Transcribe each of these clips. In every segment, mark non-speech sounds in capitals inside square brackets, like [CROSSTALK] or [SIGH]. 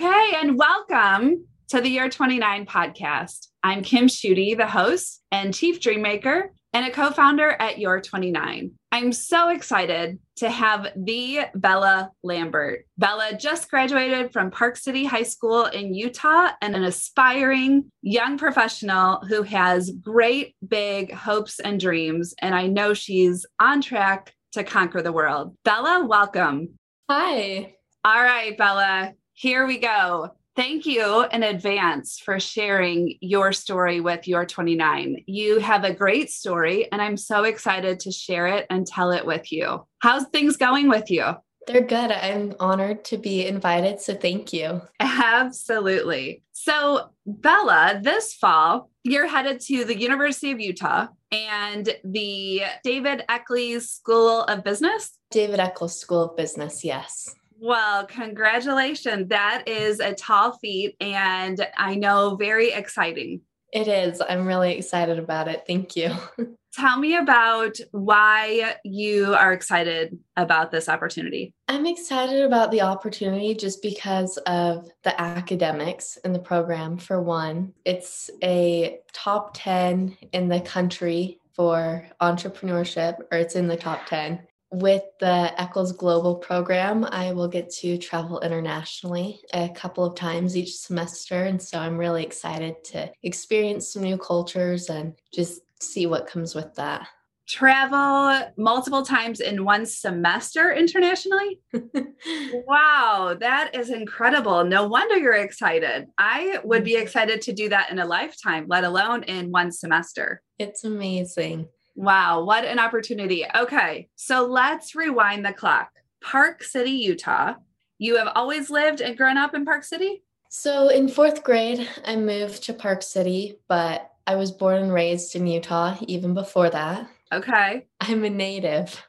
Okay, and welcome to the Your 29 podcast. I'm Kim Schutte, the host and chief dream maker and a co founder at Your 29. I'm so excited to have the Bella Lambert. Bella just graduated from Park City High School in Utah and an aspiring young professional who has great big hopes and dreams. And I know she's on track to conquer the world. Bella, welcome. Hi. All right, Bella, here we go. Thank you in advance for sharing your story with Your 29. You have a great story, and I'm so excited to share it and tell it with you. How's things going with you? They're good. I'm honored to be invited. So thank you. Absolutely. So, Bella, this fall, you're headed to the University of Utah and the David Eccles School of Business. David Eccles School of Business, yes. Well, congratulations. That is a tall feat and I know very exciting. It is. I'm really excited about it. Thank you. [LAUGHS] Tell me about why you are excited about this opportunity. I'm excited about the opportunity just because of the academics in the program, for one. It's a top 10 in the country for entrepreneurship, or it's in the top 10 with the Eccles Global program, I will get to travel internationally a couple of times each semester. And so I'm really excited to experience some new cultures and just see what comes with that. Travel multiple times in one semester internationally? [LAUGHS] wow, that is incredible. No wonder you're excited. I would be mm-hmm. excited to do that in a lifetime, let alone in one semester. It's amazing. Wow, what an opportunity. Okay, so let's rewind the clock. Park City, Utah. You have always lived and grown up in Park City? So, in fourth grade, I moved to Park City, but I was born and raised in Utah even before that. Okay. I'm a native.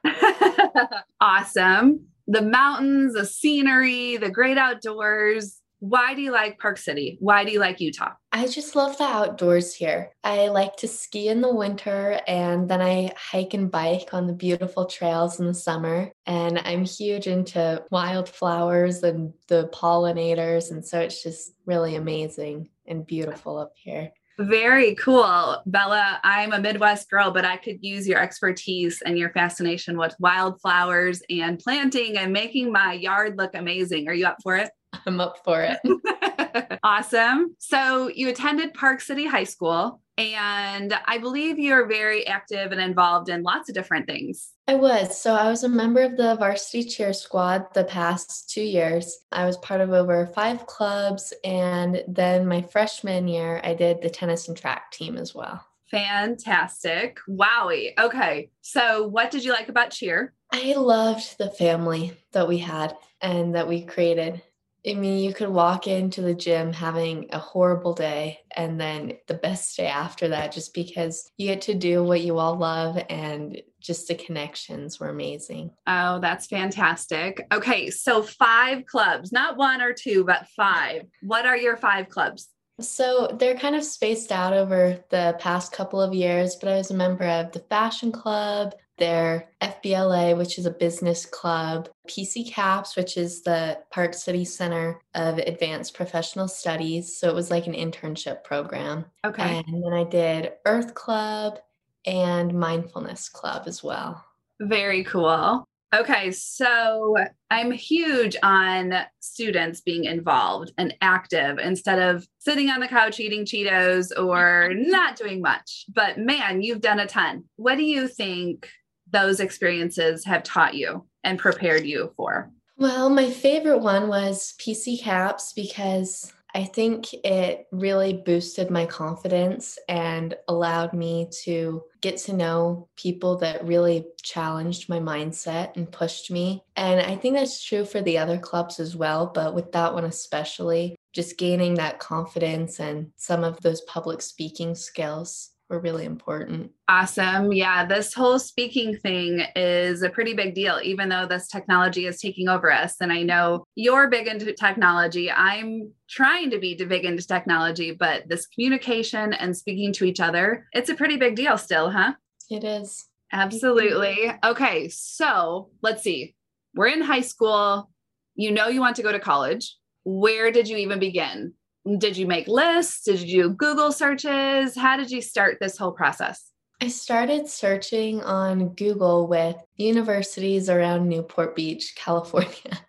[LAUGHS] awesome. The mountains, the scenery, the great outdoors. Why do you like Park City? Why do you like Utah? I just love the outdoors here. I like to ski in the winter and then I hike and bike on the beautiful trails in the summer. And I'm huge into wildflowers and the pollinators. And so it's just really amazing and beautiful up here. Very cool. Bella, I'm a Midwest girl, but I could use your expertise and your fascination with wildflowers and planting and making my yard look amazing. Are you up for it? [LAUGHS] I'm up for it. [LAUGHS] awesome. So you attended Park City High School, and I believe you're very active and involved in lots of different things. I was. So I was a member of the varsity cheer squad the past two years. I was part of over five clubs, and then my freshman year, I did the tennis and track team as well. Fantastic. Wowie. Okay. So, what did you like about cheer? I loved the family that we had and that we created. I mean, you could walk into the gym having a horrible day and then the best day after that, just because you get to do what you all love and just the connections were amazing. Oh, that's fantastic. Okay, so five clubs, not one or two, but five. What are your five clubs? So they're kind of spaced out over the past couple of years, but I was a member of the Fashion Club, their FBLA, which is a business club, PC CAPS, which is the Park City Center of Advanced Professional Studies. So it was like an internship program. Okay. And then I did Earth Club and Mindfulness Club as well. Very cool. Okay, so I'm huge on students being involved and active instead of sitting on the couch eating Cheetos or [LAUGHS] not doing much. But man, you've done a ton. What do you think those experiences have taught you and prepared you for? Well, my favorite one was PC Caps because I think it really boosted my confidence and allowed me to get to know people that really challenged my mindset and pushed me. And I think that's true for the other clubs as well, but with that one especially, just gaining that confidence and some of those public speaking skills were really important. Awesome. Yeah, this whole speaking thing is a pretty big deal, even though this technology is taking over us. And I know you're big into technology. I'm trying to be big into technology, but this communication and speaking to each other, it's a pretty big deal still, huh? It is. Absolutely. Okay, so let's see. We're in high school. You know you want to go to college where did you even begin? Did you make lists? Did you do Google searches? How did you start this whole process? I started searching on Google with universities around Newport Beach, [LAUGHS] California.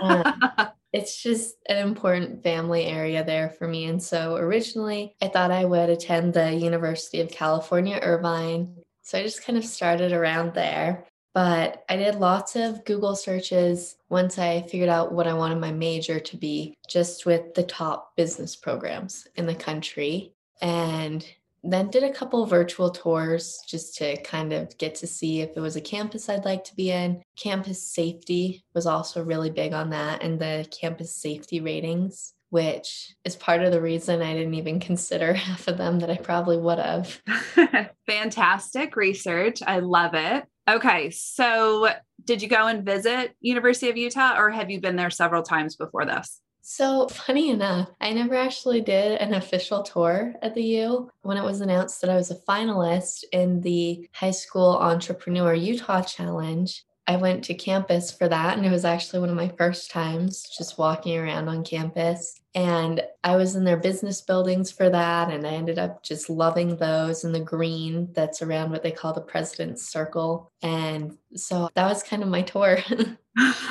um, [LAUGHS] it's just an important family area there for me. And so originally I thought I would attend the University of California, Irvine. So I just kind of started around there. But I did lots of Google searches once I figured out what I wanted my major to be, just with the top business programs in the country. And then did a couple virtual tours just to kind of get to see if it was a campus I'd like to be in. Campus safety was also really big on that and the campus safety ratings, which is part of the reason I didn't even [LAUGHS] consider half of them that I probably would have. [LAUGHS] Fantastic research. I love it. Okay, so did you go and visit University of Utah or have you been there several times before this? So, funny enough, I never actually did an official tour at the U. When it was announced that I was a finalist in the High School Entrepreneur Utah Challenge, I went to campus for that. And it was actually one of my first times just walking around on campus. And I was in their business buildings for that. And I ended up just loving those and the green that's around what they call the President's Circle. And so that was kind of my tour. [LAUGHS] [LAUGHS]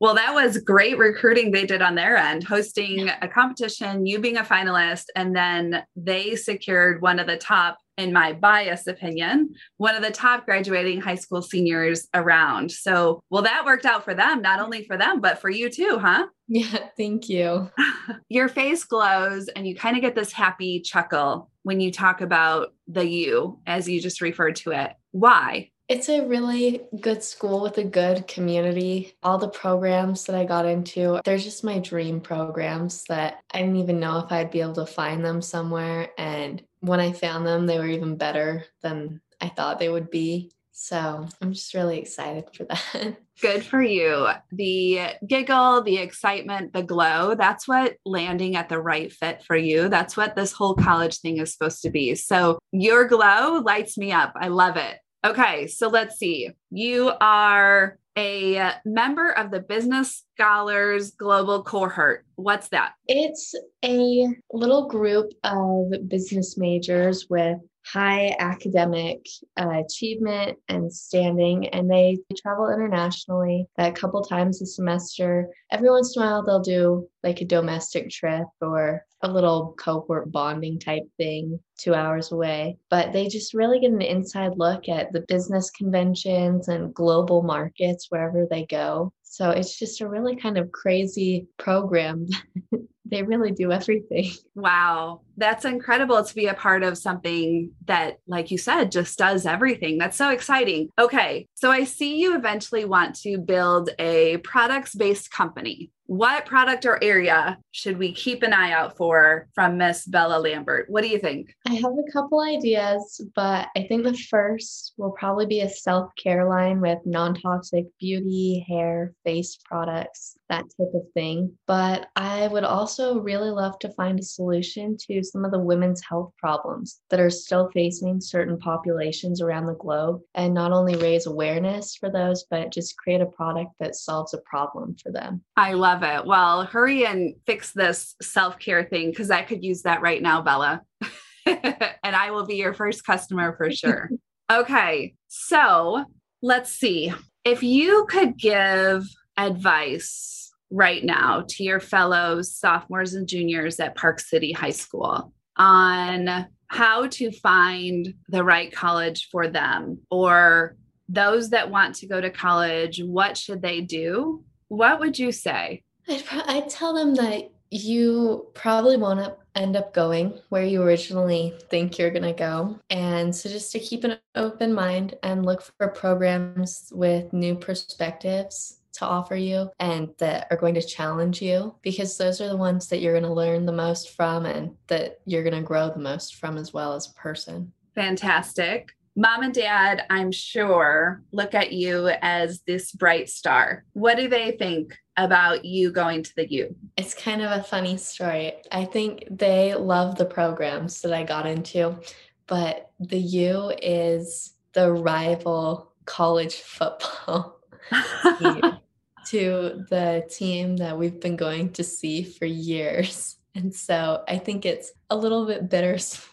well, that was great recruiting they did on their end, hosting a competition, you being a finalist, and then they secured one of the top, in my biased opinion, one of the top graduating high school seniors around. So, well, that worked out for them, not only for them, but for you too, huh? [LAUGHS] Yeah, thank you. [LAUGHS] Your face glows and U kind of get this happy chuckle when you talk about the you, as you just referred to it. Why? It's a really good school with a good community. All the programs that I got into, they're just my dream programs that I didn't even know if I'd be able to find them somewhere. And when I found them, they were even better than I thought they would be. So I'm just really excited for that. [LAUGHS] Good for you. The giggle, the excitement, the glow, that's what landing at the right fit for you. That's what this whole college thing is supposed to be. So your glow lights me up. I love it. Okay, so let's see. You are a member of the Business Scholars Global Cohort. What's that? It's a little group of business majors with high academic uh, achievement and standing, and they travel internationally a couple times a semester. Every once in a while, they'll do like a domestic trip or a little cohort bonding type thing two hours away. But they just really get an inside look at the business conventions and global markets wherever they go. So it's just a really kind of crazy program [LAUGHS] they really do everything. [LAUGHS] Wow. That's incredible to be a part of something that, like you said, just does everything. That's so exciting. Okay. So I see you eventually want to build a products based company what product or area should we keep an eye out for from Miss Bella Lambert? What do you think? I have a couple ideas, but I think the first will probably be a self care line with non toxic beauty, hair, face products, that type of thing. But I would also really love to find a solution to some of the women's health problems that are still facing certain populations around the globe and not only raise awareness for those, but just create a product that solves a problem for them. I love love it. Well, hurry and fix this self care thing because I could use that right now, Bella. [LAUGHS] and I will be your first customer for [LAUGHS] sure. okay. So let's see. If you could give advice right now to your fellow sophomores and juniors at Park City High School on how to find the right college for them or those that want to go to college, what should they do? what would you say? I'd, I'd tell them that you probably won't end up going where you originally think you're going to go. And so just to keep an open mind and look for programs with new perspectives to offer you and that are going to challenge you because those are the ones that you're going to learn the most from and that you're going to grow the most from as well as a person. Fantastic mom and dad, I'm sure, look at you as this bright star. What do they think about you going to the U? It's kind of a funny story. I think they love the programs that I got into, but the U is the rival college football [LAUGHS] to the team that we've been going to see for years. And so I think it's a little bit bittersweet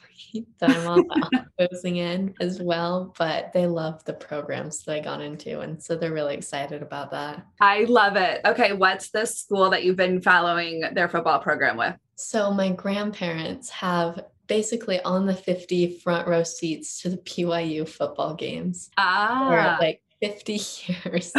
that I'm on the [LAUGHS] opposing end as well, but they love the programs that I got into. And so they're really excited about that. I love it. Okay. What's the school that you've been following their football program with? So my grandparents have basically on the 50 front row seats to the BYU football games. Ah. For like 50 [LAUGHS] years.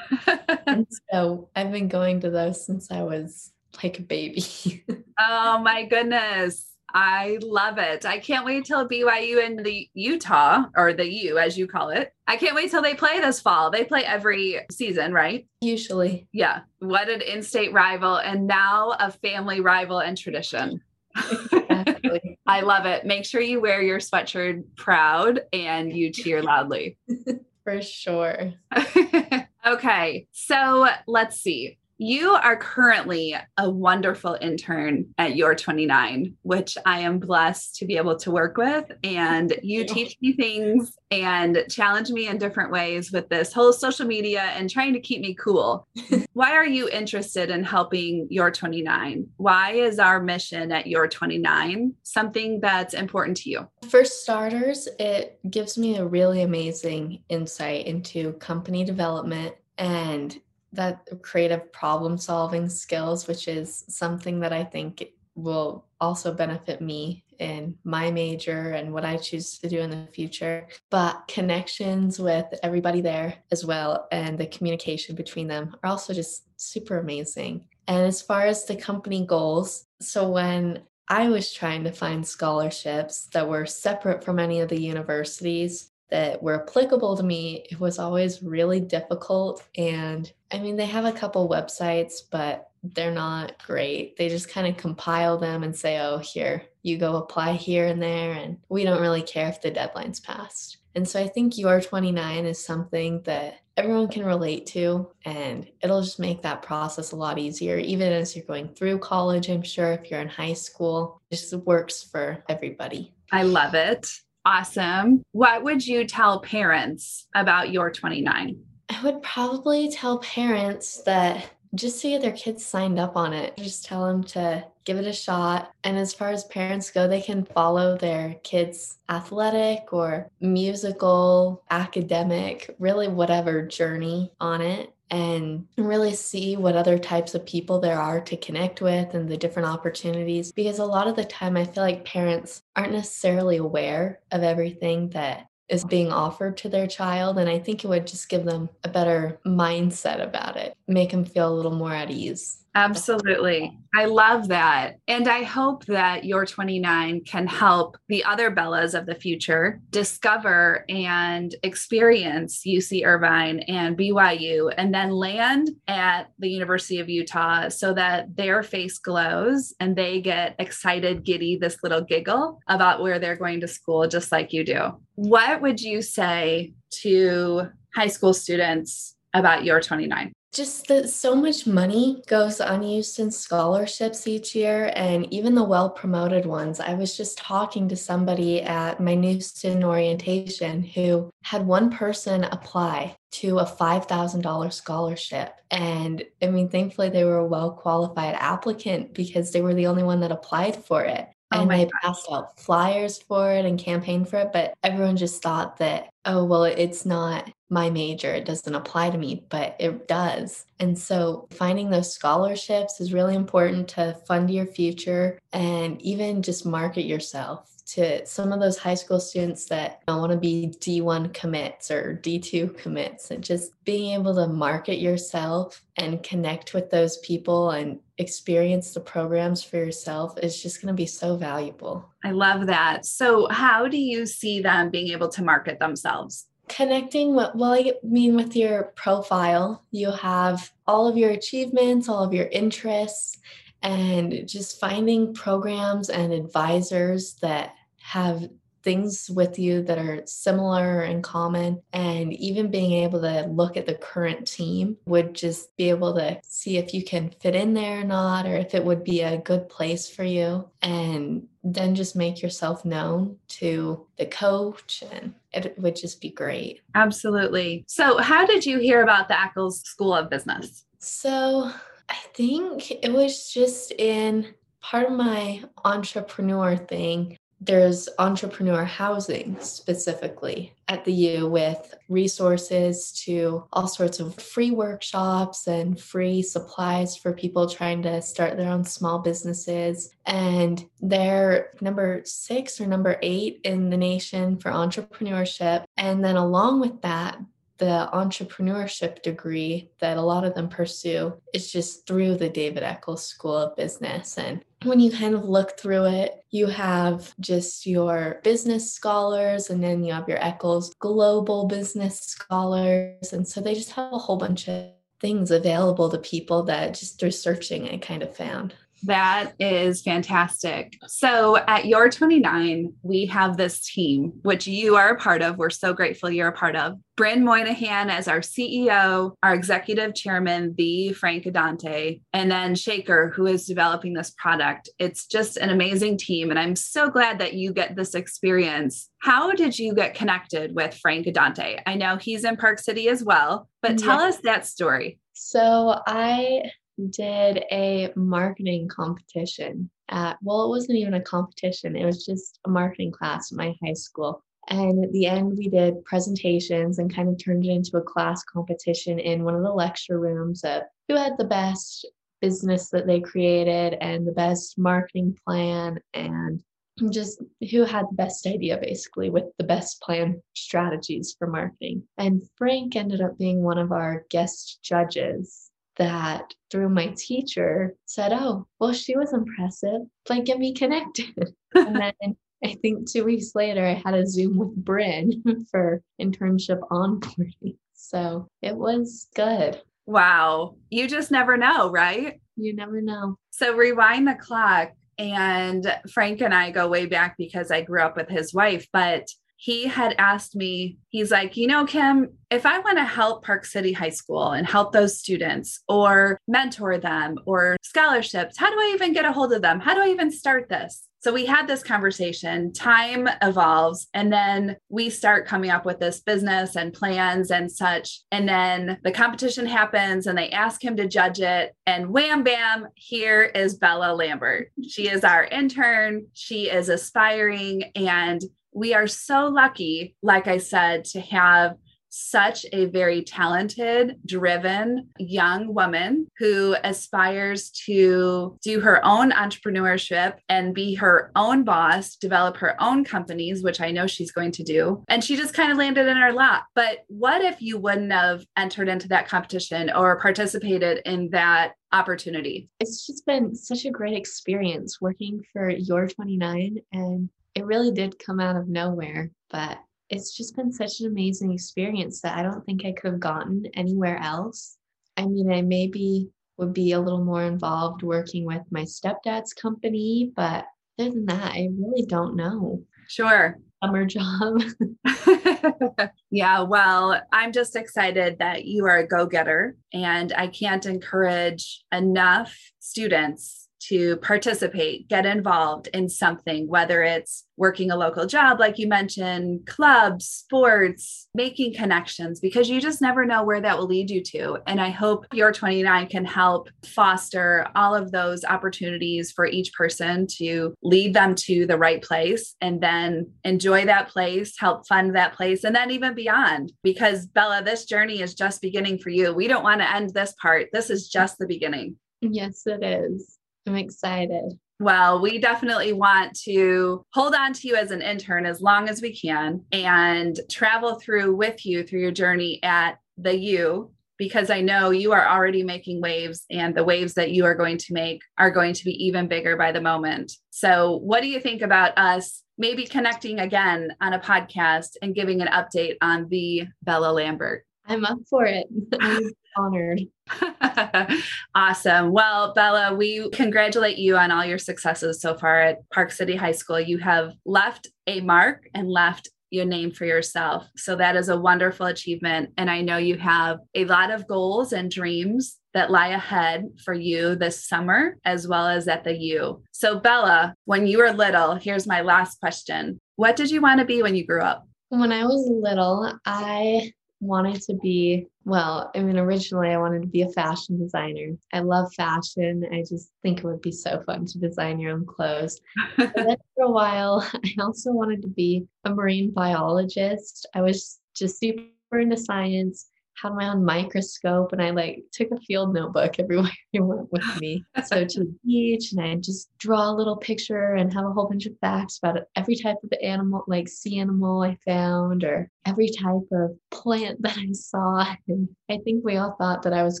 [LAUGHS] and so I've been going to those since I was like a baby. oh my goodness. I love it. I can't wait till BYU and the Utah or the U as you call it. I can't wait till they play this fall. They play every season, right? Usually. Yeah. What an in-state rival and now a family rival and tradition. Exactly. [LAUGHS] I love it. Make sure you wear your sweatshirt proud and you cheer loudly. [LAUGHS] For sure. [LAUGHS] okay. So let's see. You are currently a wonderful intern at Your 29, which I am blessed to be able to work with. And you teach me things and challenge me in different ways with this whole social media and trying to keep me cool. [LAUGHS] Why are you interested in helping Your 29? Why is our mission at Your 29 something that's important to you? For starters, it gives me a really amazing insight into company development and that creative problem solving skills, which is something that I think will also benefit me in my major and what I choose to do in the future. But connections with everybody there as well and the communication between them are also just super amazing. And as far as the company goals, so when I was trying to find scholarships that were separate from any of the universities, that were applicable to me, it was always really difficult. And I mean, they have a couple websites, but they're not great. They just kind of compile them and say, oh, here, you go apply here and there. And we don't really care if the deadline's passed. And so I think Your 29 is something that everyone can relate to, and it'll just make that process a lot easier, even as you're going through college. I'm sure if you're in high school, it just works for everybody. I love it. Awesome. What would you tell parents about your 29? I would probably tell parents that just get their kids signed up on it, just tell them to give it a shot. And as far as parents go, they can follow their kids' athletic or musical, academic, really whatever journey on it and really see what other types of people there are to connect with and the different opportunities. Because a lot of the time, I feel like parents aren't necessarily aware of everything that is being offered to their child. And I think it would just give them a better mindset about it, make them feel a little more at ease. Absolutely. I love that. And I hope that your 29 can help the other Bellas of the future discover and experience UC Irvine and BYU and then land at the University of Utah so that their face glows and they get excited, giddy, this little giggle about where they're going to school, just like you do. What would you say to high school students about your 29? Just that so much money goes unused in scholarships each year and even the well promoted ones. I was just talking to somebody at my new student orientation who had one person apply to a $5000 scholarship. And i mean thankfully they were a well qualified applicant because they were the only one that applied for it. Oh and they passed out flyers for it and campaigned for it but everyone just thought that oh well it's not my major it doesn't apply to me but it does. And so finding those scholarships is really important to fund your future and even just market yourself to some of those high school students that want to be D1 commits or D2 commits and just being able to market yourself and connect with those people and experience the programs for yourself is just going to be so valuable. I love that. So, how do you see them being able to market themselves? Connecting with, well, I mean, with your profile, you have all of your achievements, all of your interests, and just finding programs and advisors that have things with you that are similar and common and even being able to look at the current team would just be able to see if you can fit in there or not or if it would be a good place for you and then just make yourself known to the coach and it would just be great. Absolutely. So how did you hear about the Eccles school of business? So I think it was just in part of my entrepreneur thing there's entrepreneur housing specifically at the U with resources to all sorts of free workshops and free supplies for people trying to start their own small businesses. And they're number six or number eight in the nation for entrepreneurship. And then along with that, the entrepreneurship degree that a lot of them pursue is just through the David Eccles School of Business. And when you kind of look through it, you have just your business scholars and then you have your Eccles global business scholars. And so they just have a whole bunch of things available to people that just through searching I kind of found. That is fantastic. So at Your 29, we have this team, which you are a part of. We're so grateful you're a part of. Bryn Moynihan as our CEO, our executive chairman, the Frank Adante, and then Shaker, who is developing this product. It's just an amazing team. And I'm so glad that you get this experience. How did you get connected with Frank Adante? I know he's in Park City as well, but tell us that story. So I did a marketing competition at, well, it wasn't even a competition, it was just a marketing class at my high school. And at the end, we did presentations and kind of turned it into a class competition in one of the lecture rooms of who had the best business that they created and the best marketing plan and just who had the best idea basically with the best plan strategies for marketing. And Frank ended up being one of our guest judges that through my teacher said, Oh, well, she was impressive. Like, get me connected. [LAUGHS] and then I think two weeks later, I had a Zoom with Bryn [LAUGHS] for internship onboarding. So it was good. Wow. You just never know, right? You never know. So rewind the clock. And Frank and I go way back because I grew up with his wife, but he had asked me, he's like, you know, Kim, if I want to help Park City High School and help those students or mentor them or scholarships, how do I even get a hold of them? How do I even start this? So we had this conversation, time evolves, and then we start coming up with this business and plans and such. And then the competition happens and they ask him to judge it. And wham bam, here is Bella Lambert. She is our intern. She is aspiring and we are so lucky, like I said, to have such a very talented, driven young woman who aspires to do her own entrepreneurship and be her own boss, develop her own companies, which I know she's going to do. And she just kind of landed in our lap. But what if you wouldn't have entered into that competition or participated in that opportunity? It's just been such a great experience working for Your 29 and it really did come out of nowhere, but it's just been such an amazing experience that I don't think I could have gotten anywhere else. I mean, I maybe would be a little more involved working with my stepdad's company, but other than that, I really don't know. Sure. Summer job. [LAUGHS] [LAUGHS] yeah, well, I'm just excited that you are a go getter, and I can't encourage enough students to participate, get involved in something, whether it's working a local job, like you mentioned, clubs, sports, making connections, because you just never know where that will lead you to. And I hope your 29 can help foster all of those opportunities for each person to lead them to the right place and then enjoy that place, help fund that place, and then even beyond. Because Bella, this journey is just beginning for you. We don't want to end this part. This is just the beginning. Yes, it is. I'm excited. Well, we definitely want to hold on to you as an intern as long as we can and travel through with you through your journey at the U because I know you are already making waves and the waves that you are going to make are going to be even bigger by the moment. So, what do you think about us maybe connecting again on a podcast and giving an update on the Bella Lambert? I'm up for it. I'm [LAUGHS] honored. [LAUGHS] awesome. Well, Bella, we congratulate you on all your successes so far at Park City High School. You have left a mark and left your name for yourself. So that is a wonderful achievement. And I know you have a lot of goals and dreams that lie ahead for you this summer, as well as at the U. So, Bella, when you were little, here's my last question What did you want to be when you grew up? When I was little, I wanted to be Well, I mean, originally I wanted to be a fashion designer. I love fashion. I just think it would be so fun to design your own clothes. [LAUGHS] then for a while, [LAUGHS] I also wanted to be a marine biologist. I was just super into science had my own microscope and I like took a field notebook everywhere [LAUGHS] I went with me. so to the [LAUGHS] beach and I just draw a little picture and have a whole bunch of facts about every type of animal, like sea animal I found or every type of plant that I saw. And I think we all thought that I was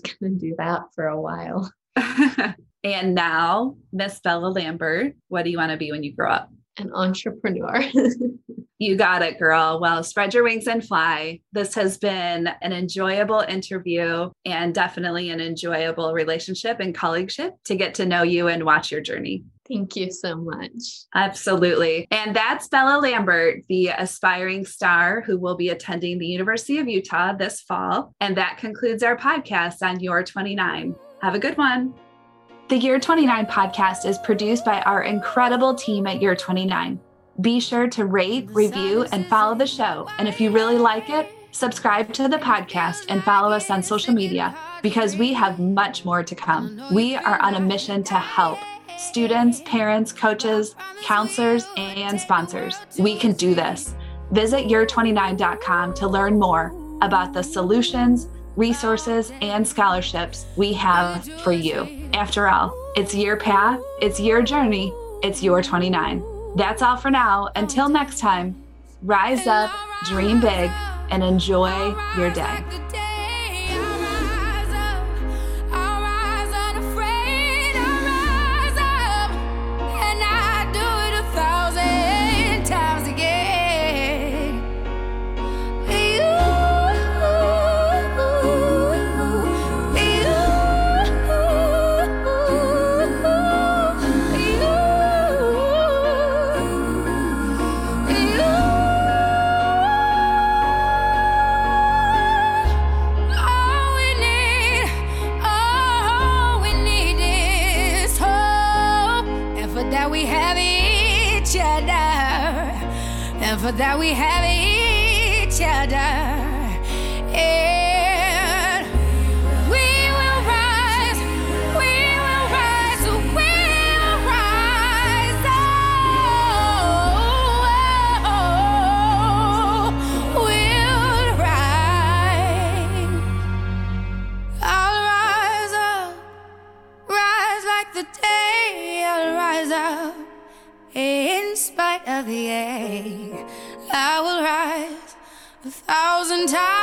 [LAUGHS] going to do that for a while. and now, Miss Bella Lambert, what do you want to be when you grow up? An entrepreneur. [LAUGHS] You got it, girl. Well, spread your wings and fly. This has been an enjoyable interview and definitely an enjoyable relationship and colleagueship to get to know you and watch your journey. Thank you so much. Absolutely. And that's Bella Lambert, the aspiring star who will be attending the University of Utah this fall. And that concludes our podcast on Your 29. Have a good one. The Your 29 podcast is produced by our incredible team at Your 29. Be sure to rate, review, and follow the show. And if you really like it, subscribe to the podcast and follow us on social media because we have much more to come. We are on a mission to help students, parents, coaches, counselors, and sponsors. We can do this. Visit your29.com to learn more about the solutions, resources, and scholarships we have for you. After all, it's your path, it's your journey, it's your 29. That's all for now. Until next time, rise up, dream big, and enjoy your day. That we have thousand times